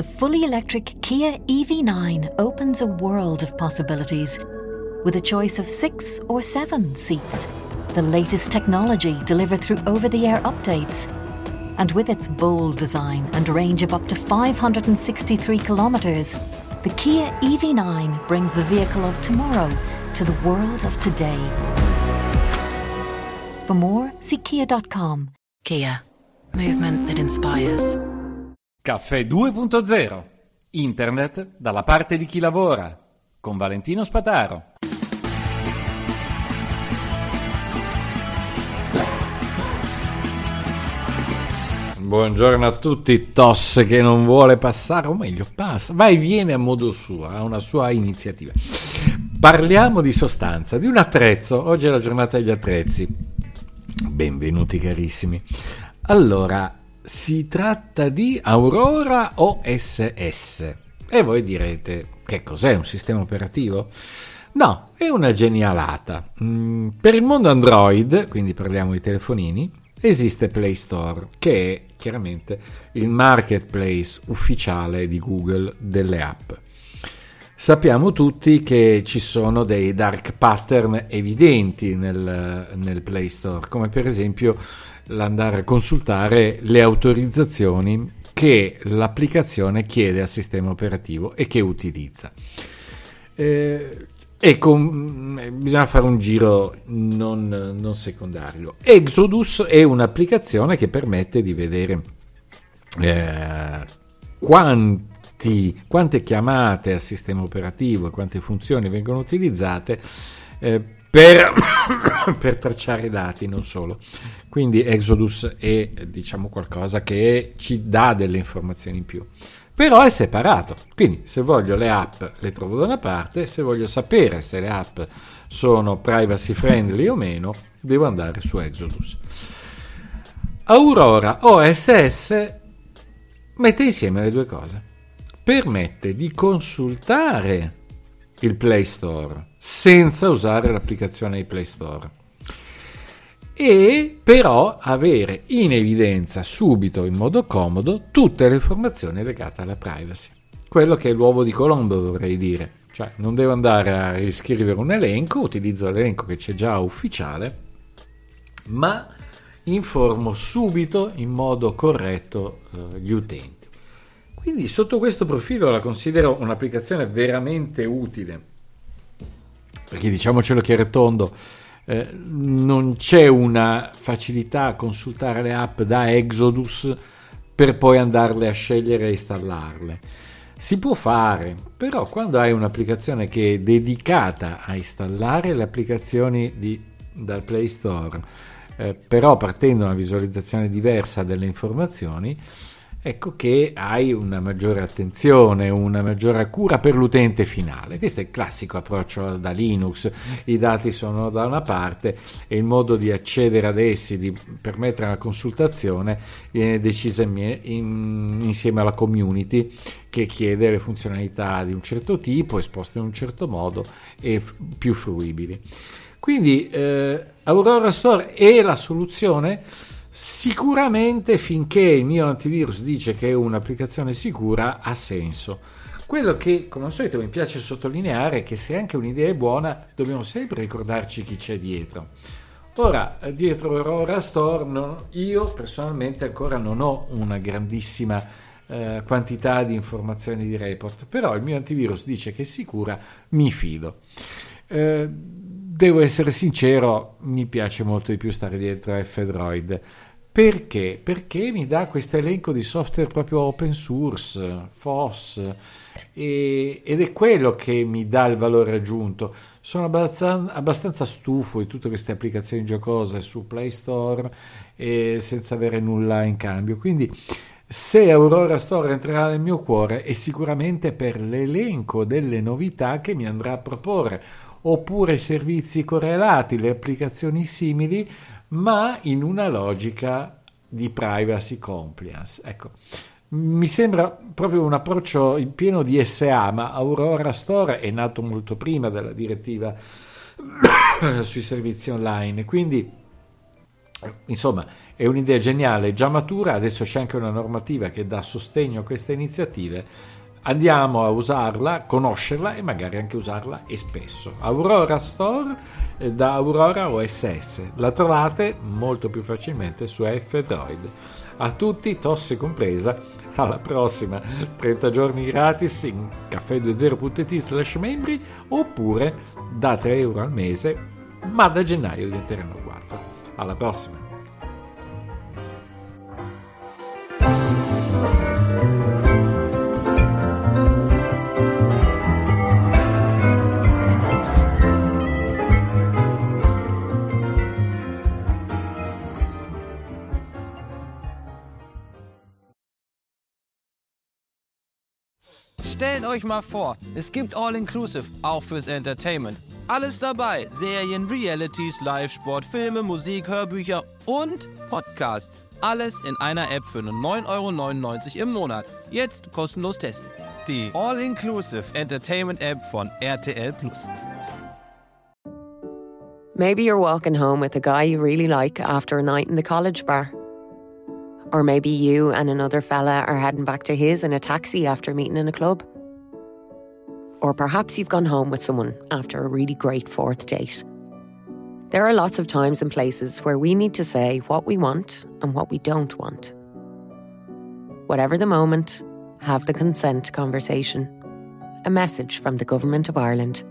the fully electric Kia EV9 opens a world of possibilities with a choice of six or seven seats. The latest technology delivered through over the air updates. And with its bold design and range of up to 563 kilometres, the Kia EV9 brings the vehicle of tomorrow to the world of today. For more, see kia.com. Kia, movement that inspires. Caffè 2.0 Internet dalla parte di chi lavora con Valentino Spataro. Buongiorno a tutti, tosse che non vuole passare, o meglio, passa, va e viene a modo suo, ha una sua iniziativa. Parliamo di sostanza, di un attrezzo, oggi è la giornata degli attrezzi. Benvenuti carissimi. Allora, si tratta di Aurora OSS. E voi direte, che cos'è un sistema operativo? No, è una genialata. Mm, per il mondo Android, quindi parliamo di telefonini, esiste Play Store, che è chiaramente il marketplace ufficiale di Google delle app. Sappiamo tutti che ci sono dei dark pattern evidenti nel, nel Play Store, come per esempio l'andare a consultare le autorizzazioni che l'applicazione chiede al sistema operativo e che utilizza. Eh, Ecco, mm, bisogna fare un giro non, non, secondario. Exodus è un'applicazione che permette di vedere eh, quanti, quante chiamate al sistema operativo e quante funzioni vengono utilizzate eh, per, per, tracciare i dati, non solo. Quindi Exodus è diciamo qualcosa che ci dà delle informazioni in più però è separato. Quindi se voglio le app le trovo da una parte, se voglio sapere se le app sono privacy friendly o meno, devo andare su Exodus. Aurora OSS mette insieme le due cose. Permette di consultare il Play Store senza usare l'applicazione di Play Store e però avere in evidenza subito in modo comodo tutte le informazioni legate alla privacy. Quello che è l'uovo di Colombo vorrei dire, cioè non devo andare a riscrivere un elenco, utilizzo l'elenco che c'è già ufficiale, ma informo subito in modo corretto eh, gli utenti. Quindi sotto questo profilo la considero un'applicazione veramente utile, perché diciamocelo chiaro e tondo, eh, non c'è una facilità a consultare le app da Exodus per poi andarle a scegliere e installarle. Si può fare, però quando hai un'applicazione che è dedicata a installare le applicazioni di, dal Play Store, eh, però partendo da una visualizzazione diversa delle informazioni, ecco che hai una maggiore attenzione, una maggiore cura per l'utente finale. Questo è il classico approccio da Linux, i dati sono da una parte e il modo di accedere ad essi, di permettere la consultazione, viene deciso in, insieme alla community che chiede le funzionalità di un certo tipo, esposte in un certo modo e f- più fruibili. Quindi eh, Aurora Store è la soluzione Sicuramente finché il mio antivirus dice che è un'applicazione sicura ha senso. Quello che, come al solito, mi piace sottolineare è che se anche un'idea è buona, dobbiamo sempre ricordarci chi c'è dietro. Ora, dietro Aurora Store, no, io personalmente ancora non ho una grandissima eh, quantità di informazioni di report, però il mio antivirus dice che è sicura, mi fido. Eh, devo essere sincero, mi piace molto di più stare dietro a F-Droid. Perché? Perché mi dà questo elenco di software proprio open source, FOSS, e, ed è quello che mi dà il valore aggiunto. Sono abbastanza, abbastanza stufo di tutte queste applicazioni giocose su Play Store e senza avere nulla in cambio. Quindi se Aurora Store entrerà nel mio cuore è sicuramente per l'elenco delle novità che mi andrà a proporre oppure servizi correlati, le applicazioni simili, ma in una logica di privacy compliance. Ecco, mi sembra proprio un approccio pieno di SA, ma Aurora Store è nato molto prima della direttiva sui servizi online, quindi insomma È un'idea geniale, già matura, adesso c'è anche una normativa che dà sostegno a queste iniziative. Andiamo a usarla, conoscerla e magari anche usarla e spesso. Aurora Store eh, da Aurora OSS. La trovate molto più facilmente su F-Droid. A tutti, tosse compresa, alla prossima. 30 giorni gratis in caffè20.it slash membri oppure da 3 euro al mese, ma da gennaio diventeranno 4. Alla prossima. Stellt euch mal vor, es gibt All-Inclusive, auch fürs Entertainment. Alles dabei: Serien, Realities, Live-Sport, Filme, Musik, Hörbücher und Podcasts. Alles in einer App für nur 9,99 Euro im Monat. Jetzt kostenlos testen. Die All-Inclusive Entertainment App von RTL Plus. Maybe you're walking home with a guy you really like after a night in the college bar. Or maybe you and another fella are heading back to his in a taxi after meeting in a club. Or perhaps you've gone home with someone after a really great fourth date. There are lots of times and places where we need to say what we want and what we don't want. Whatever the moment, have the consent conversation. A message from the Government of Ireland